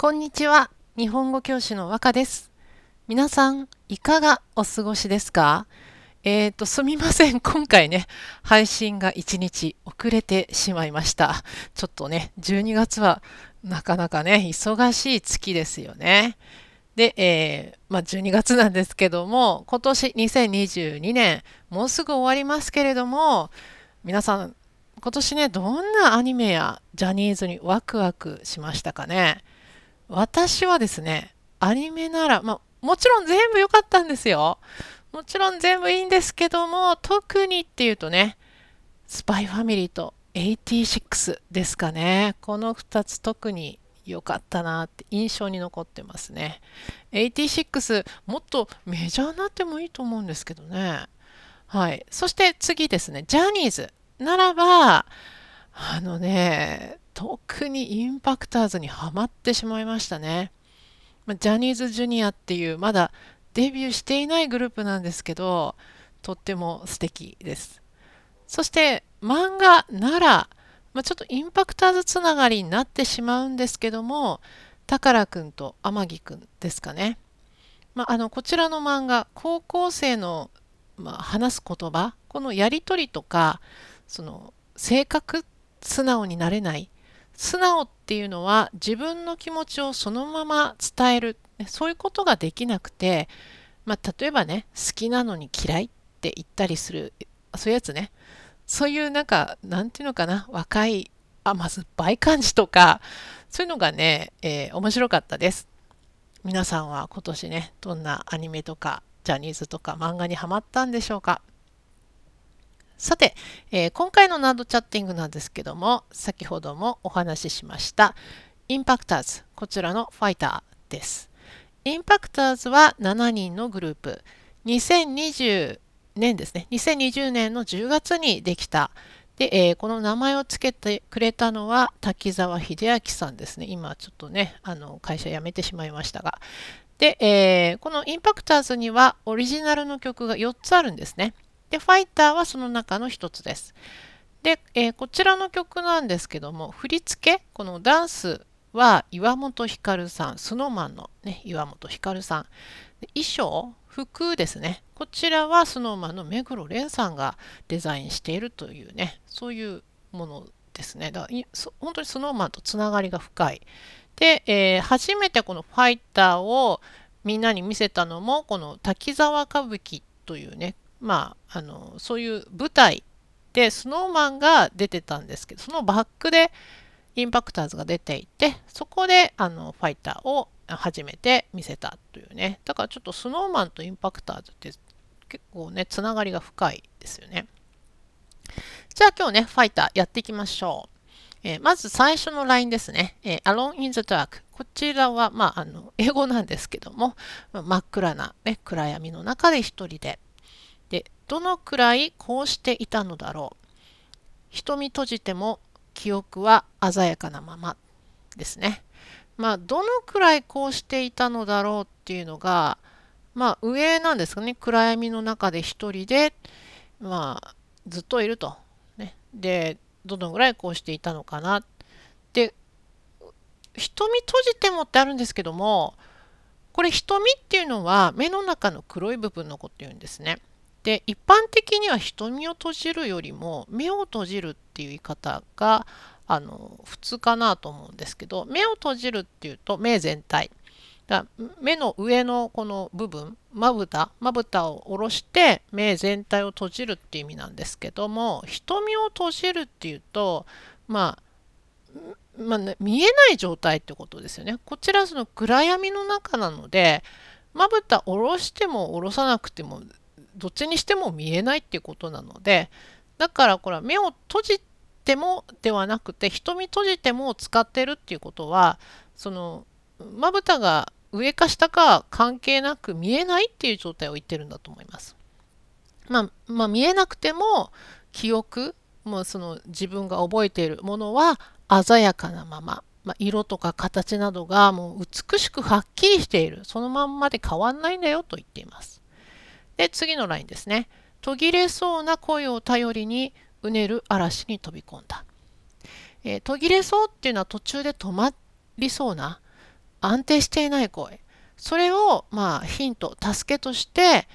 こんにちは。日本語教師の和歌です。皆さん、いかがお過ごしですか？えっ、ー、と、すみません。今回ね、配信が1日遅れてしまいました。ちょっとね、12月はなかなかね、忙しい月ですよね。で、えー、まあ、12月なんですけども、今年2022年、もうすぐ終わりますけれども、皆さん、今年ね、どんなアニメやジャニーズにワクワクしましたかね？私はですね、アニメなら、まあ、もちろん全部良かったんですよ。もちろん全部いいんですけども、特にっていうとね、スパイファミリーと86ですかね。この2つ特に良かったなって印象に残ってますね。86もっとメジャーになってもいいと思うんですけどね。はい。そして次ですね、ジャニーズ。ならば、あのね、特にインパクターズにはまってしまいましたね。ジャニーズジュニアっていうまだデビューしていないグループなんですけど、とっても素敵です。そして漫画なら、まあ、ちょっとインパクターズつながりになってしまうんですけども、宝くんと天城くんですかね。まあ、あのこちらの漫画、高校生の、まあ、話す言葉、このやり取りとか、その性格素直になれない。素直っていうのは自分の気持ちをそのまま伝える。そういうことができなくて、まあ、例えばね好きなのに嫌いって言ったりする。そういうやつね。そういうなんかなんていうのかな。若い甘酸っぱい感じとかそういうのがね、えー、面白かったです。皆さんは今年ねどんなアニメとかジャニーズとか漫画にハマったんでしょうか。さて、えー、今回のナードチャッティングなんですけども、先ほどもお話ししました、インパクターズ、こちらのファイターです。インパクターズは7人のグループ、2020年ですね、2020年の10月にできた。で、えー、この名前を付けてくれたのは滝沢秀明さんですね。今ちょっとね、あの会社辞めてしまいましたが。で、えー、このインパクターズにはオリジナルの曲が4つあるんですね。で、ファイターはその中の一つです。で、えー、こちらの曲なんですけども、振り付け、このダンスは岩本照さん、スノーマンの、ね、岩本照さん。衣装、服ですね。こちらはスノーマンの目黒蓮さんがデザインしているというね、そういうものですね。だから本当にスノーマンとつながりが深い。で、えー、初めてこのファイターをみんなに見せたのも、この滝沢歌舞伎というね、まあ、あのそういう舞台でスノーマンが出てたんですけどそのバックでインパクターズが出ていてそこであのファイターを初めて見せたというね。だからちょっとスノーマンとインパクターズって結構ねつながりが深いですよね。じゃあ今日ねファイターやっていきましょう、えー、まず最初のラインですね、えー、Alone in the Dark こちらは、まあ、あの英語なんですけども、真っ暗な、ね、暗闇の中で一人ででどのくらいこうしていたのだろう。瞳閉じても記憶は鮮やかなままですね。まあどのくらいこうしていたのだろうっていうのがまあ上なんですかね。暗闇の中で一人でまあずっといると、ね、でどのぐらいこうしていたのかな。で瞳閉じてもってあるんですけどもこれ瞳っていうのは目の中の黒い部分のこと言うんですね。で一般的には瞳を閉じるよりも目を閉じるっていう言い方があの普通かなと思うんですけど目を閉じるっていうと目全体だ目の上のこの部分まぶたまぶたを下ろして目全体を閉じるっていう意味なんですけども瞳を閉じるっていうとまあまあね、見えない状態ってことですよね。こちらその暗闇の中なのでまぶた下ろしても下ろさなくてもどっちにしても見えないっていうことなのでだからこれは目を閉じてもではなくて瞳閉じても使ってるっていうことはそのまぶたが上か下か関係なく見えないっていう状態を言ってるんだと思います。まあ、まあ、見えなくても記憶もうその自分が覚えているものは鮮やかなまま、まあ、色とか形などがもう美しくはっきりしているそのまんまで変わんないんだよと言っています。で、次のラインですね。途切れそうな声を頼りにうねる嵐に飛び込んだ。えー、途切れそうっていうのは途中で止まりそうな、安定していない声それをまあヒント助けとして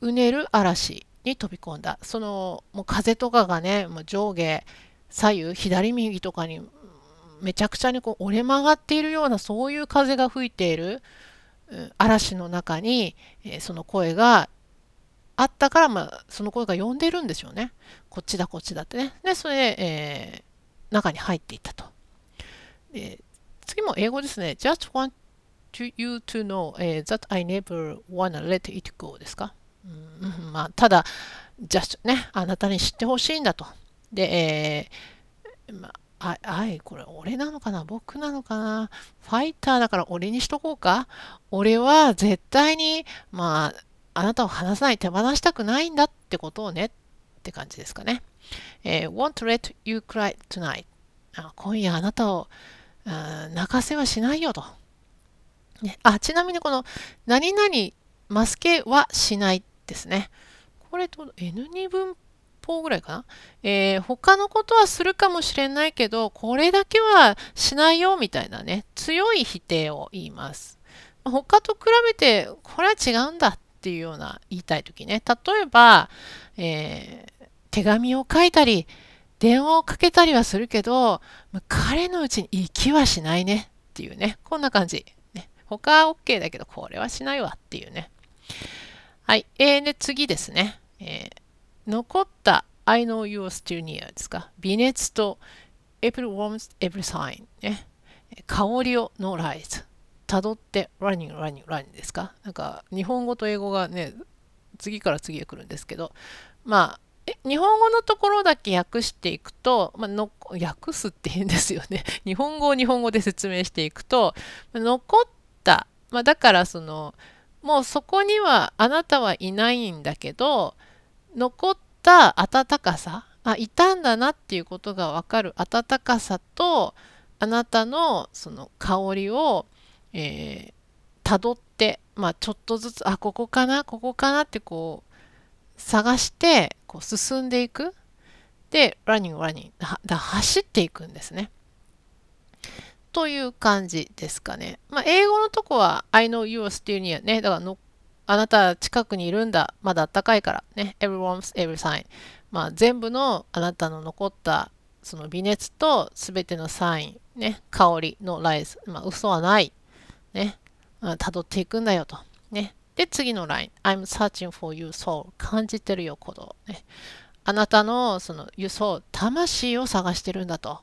うねる嵐に飛び込んだそのもう風とかがねもう上下左右左右とかにめちゃくちゃにこう折れ曲がっているようなそういう風が吹いている嵐の中に、えその声があったから、まあ、その声が呼んでるんですよね。こっちだこっちだってね。でそれで、えー、中に入っていったと。で次も英語ですね。just want to you to know、that I never wanna let it go ですか？うんまあ、ただ、just ね、あなたに知ってほしいんだと。で、えー、まあ、あい、これ俺なのかな？僕なのかな？ファイターだから俺にしとこうか？俺は絶対に、まあ、あなたを離さない、手放したくないんだってことをねって感じですかね。えー、won't let you cry tonight. 今夜あなたを泣かせはしないよと。ね、あちなみにこの何々マスケはしないですね。これと N2 分法ぐらいかな、えー、他のことはするかもしれないけど、これだけはしないよみたいなね、強い否定を言います。他と比べて、これは違うんだっていうような言いたい時ね。例えば、えー、手紙を書いたり、電話をかけたりはするけど、彼のうちに行きはしないねっていうね。こんな感じ。ね、他は OK だけど、これはしないわっていうね。はい。えー、で、次ですね。えー残った I know you're still near ですか。微熱と April warms every sign ね。香りを no rise。たどって running, running, running ですか？なんか日本語と英語がね、次から次へ来るんですけど、まあ、日本語のところだけ訳していくと、まあ、の訳すって言うんですよね。日本語を日本語で説明していくと、残った、まあ、だからその、もうそこにはあなたはいないんだけど、残った温かさあいたんだなっていうことが分かる温かさとあなたのその香りを、えー、って、まあ、ちょっとずつあここかなここかなってこう探してこう進んでいくでランニングランニングだ走っていくんですね。という感じですかね。まあ、英語のとこは I know you are still near ね。だからのあなた近くにいるんだ。まだ暖かいからね。everyone's every sign。まあ全部のあなたの残ったその微熱と全てのサイン、ね、香りのライズ。まあ嘘はない。ね。辿っていくんだよと。ね。で、次のライン。I'm searching for you soul. 感じてるよ、鼓動。ね。あなたのその you soul、魂を探してるんだと。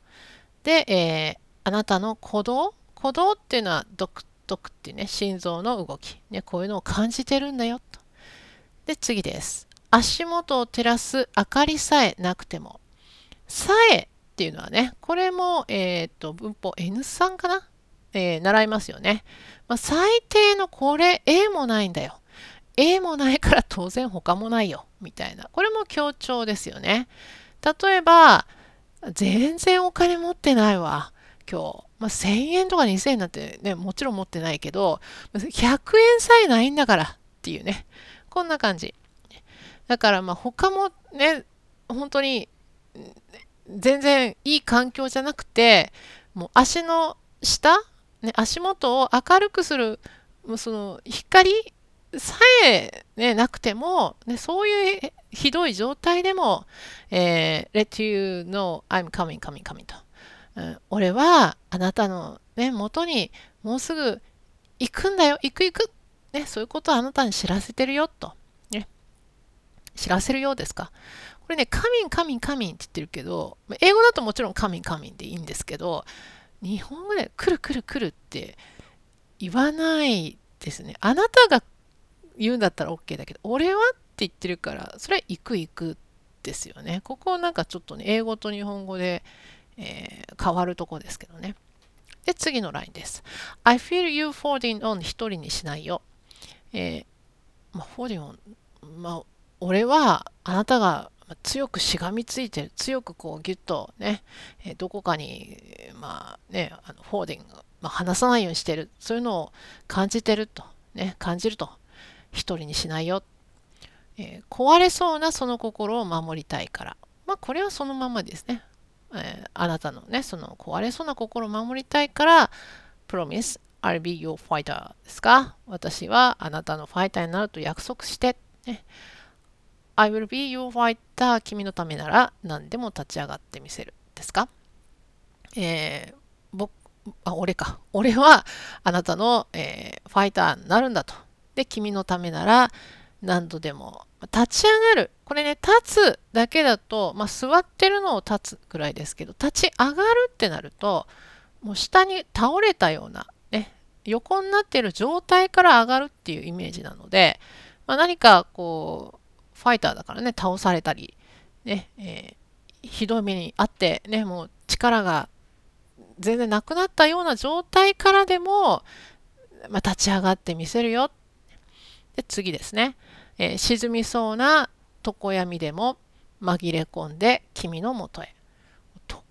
で、えー、あなたの鼓動？鼓動っていうのは独くっていうね、心臓の動き、ね、こういうのを感じてるんだよと。で、次です。足元を照らす明かりさえなくても、さえっていうのはね、これも、えっ、ー、と、文法 N3 かな、えー、習いますよね。まあ、最低のこれ A もないんだよ。A もないから当然他もないよ。みたいな。これも強調ですよね。例えば、全然お金持ってないわ。今日。まあ、1000円とか2000円なんてね、もちろん持ってないけど、100円さえないんだからっていうね、こんな感じ。だからまあ他もね、本当に全然いい環境じゃなくて、もう足の下、ね、足元を明るくする、その光さえ、ね、なくても、ね、そういうひどい状態でも、えー、let you know I'm coming, coming, coming と。うん、俺はあなたの、ね、元にもうすぐ行くんだよ、行く行く、ね、そういうことをあなたに知らせてるよと。ね、知らせるようですか。これね、カミン、カミン、カミンって言ってるけど、英語だともちろんカミン、カミンでいいんですけど、日本語で来る来る来るって言わないですね。あなたが言うんだったら OK だけど、俺はって言ってるから、それは行く行くですよね。ここなんかちょっとね、英語と日本語でえー、変わるとこですけどね。で、次のラインです。I feel you falling on 一人にしないよ。えー、まあ、 holding on、まあ、俺はあなたが強くしがみついてる、強くこうギュッとね、え、どこかに、まあね、あの holding、まあ、離さないようにしてる、そういうのを感じてると、ね、感じると、一人にしないよ。えー、壊れそうなその心を守りたいから。まあ、これはそのままですね。えー、あなたのね、その壊れそうな心を守りたいから、Promise, I'll be your fighter ですか？私はあなたのファイターになると約束して、ね、I will be your fighter. 君のためなら何でも立ち上がってみせる。ですか、えー、僕あ俺か。俺はあなたの、えー、ファイターになるんだと。で君のためなら何度でも立ち上がる。これね立つだけだと、まあ、座ってるのを立つぐらいですけど立ち上がるってなるともう下に倒れたような、ね、横になってる状態から上がるっていうイメージなので、まあ、何かこうファイターだからね倒されたり、ねえー、ひどい目にあってねもう力が全然なくなったような状態からでも、まあ、立ち上がってみせるよで次ですね、えー、沈みそうな床闇でも紛れ込んで君のもとへ。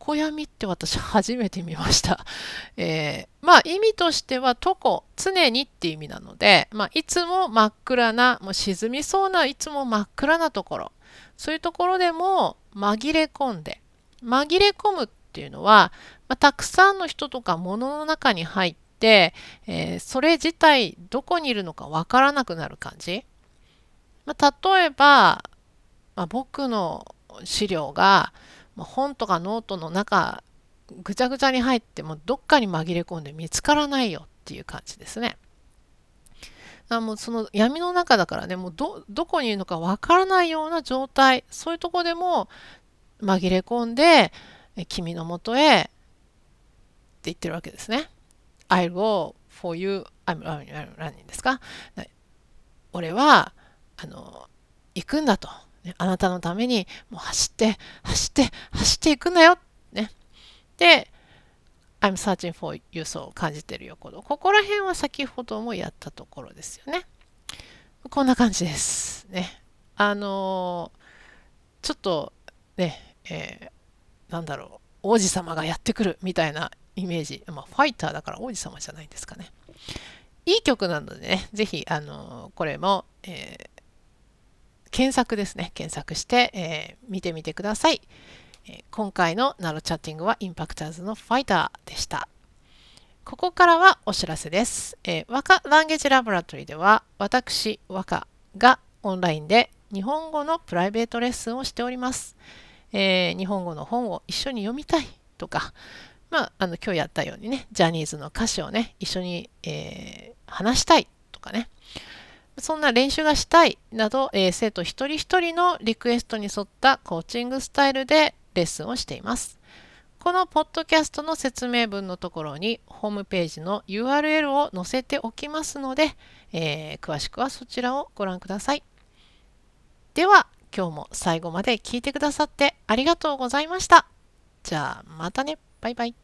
常闇って私初めて見ました。えー、まあ意味としては常、常にって意味なので、まあ、いつも真っ暗な、もう沈みそうないつも真っ暗なところ、そういうところでも紛れ込んで、紛れ込むっていうのは、まあ、たくさんの人とか物の中に入って、えー、それ自体どこにいるのかわからなくなる感じ。まあ、例えば、まあ、僕の資料が、まあ、本とかノートの中ぐちゃぐちゃに入ってもどっかに紛れ込んで見つからないよっていう感じですね。あもうその闇の中だからねもうどどこにいるのかわからないような状態そういうとこでも紛れ込んで君のもとへって言ってるわけですね。I'll go for you I'm running ですか？俺はあの行くんだと。ね、あなたのためにもう走って、走って、走っていくんだよ。ね。で、I'm searching for you そう感じてるよ。このここら辺は先ほどもやったところですよね。こんな感じです。ね。あのー、ちょっとね、えー、なんだろう、王子様がやってくるみたいなイメージ。まあ、ファイターだから王子様じゃないんですかね。いい曲なのでね、ぜひ、あのー、これも、えー検索ですね。検索して、えー、見てみてください。え、今回のナロチャッティングはインパクターズのファイターでした。ここからはお知らせです。えー、和歌ランゲージラボラトリーでは私、和歌がオンラインで日本語のプライベートレッスンをしております。えー、日本語の本を一緒に読みたいとか、まあ、あの今日やったようにね、ジャニーズの歌詞をね、一緒に、えー、話したいとかね、そんな練習がしたいなど、えー、生徒一人一人のリクエストに沿ったコーチングスタイルでレッスンをしています。このポッドキャストの説明文のところにホームページの URL を載せておきますので、えー、詳しくはそちらをご覧ください。では今日も最後まで聞いてくださってありがとうございました。じゃあまたね。バイバイ。